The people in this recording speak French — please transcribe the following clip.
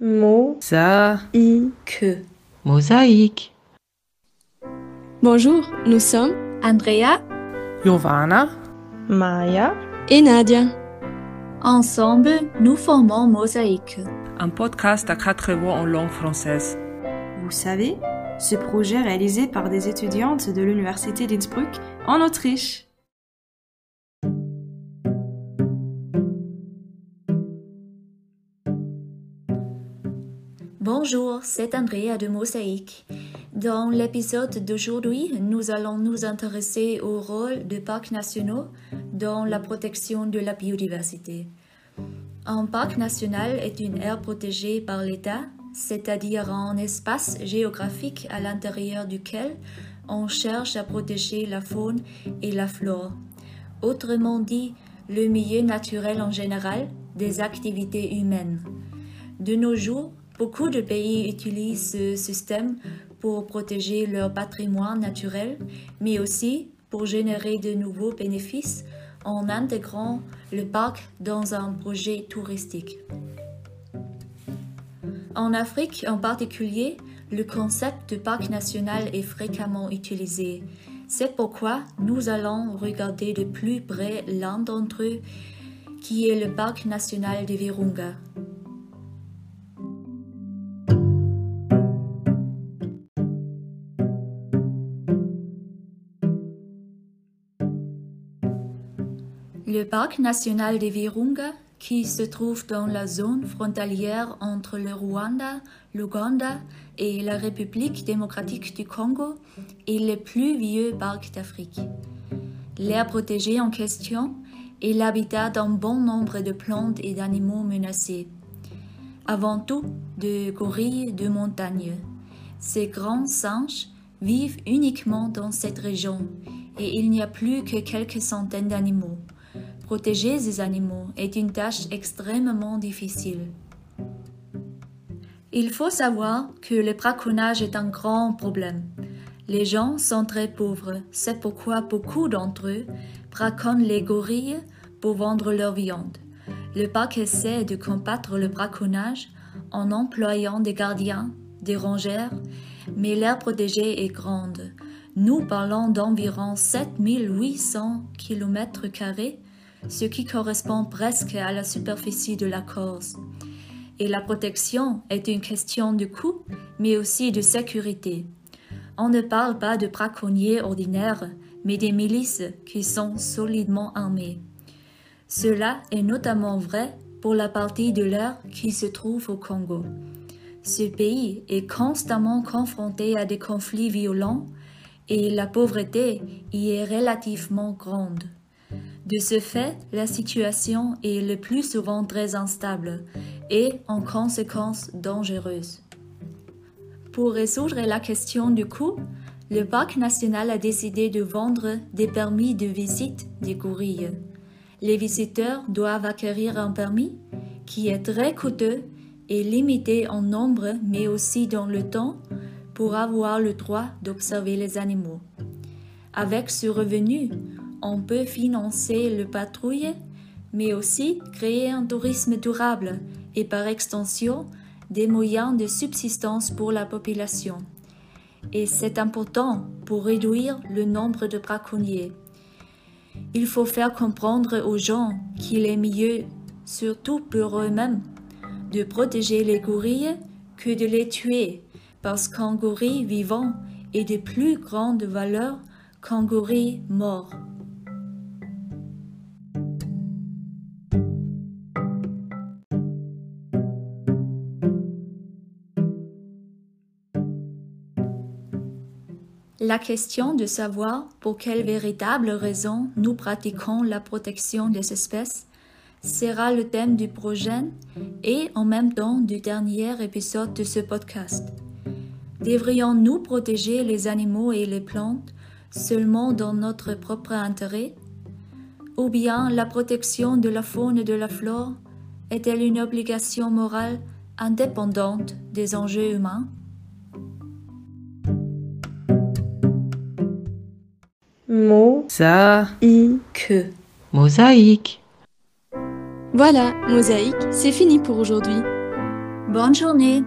Mosaïque. Mosaïque. Bonjour, nous sommes Andrea, Giovanna, Maya, et Nadia. ensemble, nous formons Mosaïque. un podcast à quatre voix en langue française. Vous savez, ce projet réalisé par des étudiantes de l'université d'Innsbruck en Autriche. Bonjour, c'est Andrea de Mosaïque. Dans l'épisode d'aujourd'hui, nous allons nous intéresser au rôle des parcs nationaux dans la protection de la biodiversité. Un parc national est une aire protégée par l'État, c'est-à-dire un espace géographique à l'intérieur duquel on cherche à protéger la faune et la flore. Autrement dit, le milieu naturel en général des activités humaines. De nos jours, beaucoup de pays utilisent ce système pour protéger leur patrimoine naturel, mais aussi pour générer de nouveaux bénéfices en intégrant le parc dans un projet touristique. En Afrique en particulier, le concept de parc national est fréquemment utilisé. C'est pourquoi nous allons regarder de plus près l'un d'entre eux, qui est le parc national de Virunga. Le parc national de Virunga, qui se trouve dans la zone frontalière entre le Rwanda, l'Ouganda et la République démocratique du Congo, est le plus vieux parc d'Afrique. L'aire protégée en question est l'habitat d'un bon nombre de plantes et d'animaux menacés. Avant tout, de gorilles de montagne. Ces grands singes vivent uniquement dans cette région et il n'y a plus que quelques centaines d'animaux. Protéger ces animaux est une tâche extrêmement difficile. Il faut savoir que le braconnage est un grand problème. Les gens sont très pauvres, c'est pourquoi beaucoup d'entre eux braconnent les gorilles pour vendre leur viande. Le parc essaie de combattre le braconnage en employant des gardiens, des rangers, mais l'aire protégée est grande. Nous parlons d'environ 7800 km ce qui correspond presque à la superficie de la Corse. Et la protection est une question de coût, mais aussi de sécurité. On ne parle pas de braconniers ordinaires, mais des milices qui sont solidement armées. Cela est notamment vrai pour la partie de l'air qui se trouve au Congo. Ce pays est constamment confronté à des conflits violents et la pauvreté y est relativement grande. De ce fait, la situation est le plus souvent très instable et, en conséquence, dangereuse. Pour résoudre la question du coût, le parc national a décidé de vendre des permis de visite des gorilles. Les visiteurs doivent acquérir un permis qui est très coûteux et limité en nombre mais aussi dans le temps pour avoir le droit d'observer les animaux. Avec ce revenu, on peut financer le patrouille, mais aussi créer un tourisme durable et par extension des moyens de subsistance pour la population. Et c'est important pour réduire le nombre de braconniers. Il faut faire comprendre aux gens qu'il est mieux, surtout pour eux-mêmes, de protéger les gorilles que de les tuer, parce qu'un gorille vivant est de plus grande valeur qu'un gorille mort. La question de savoir pour quelles véritables raisons nous pratiquons la protection des espèces sera le thème du prochain et en même temps du dernier épisode de ce podcast. Devrions-nous protéger les animaux et les plantes seulement dans notre propre intérêt? Ou bien la protection de la faune et de la flore est-elle une obligation morale indépendante des enjeux humains? Mosaïque. Mosaïque. Voilà, Mosaïque, c'est fini pour aujourd'hui. Bonne journée.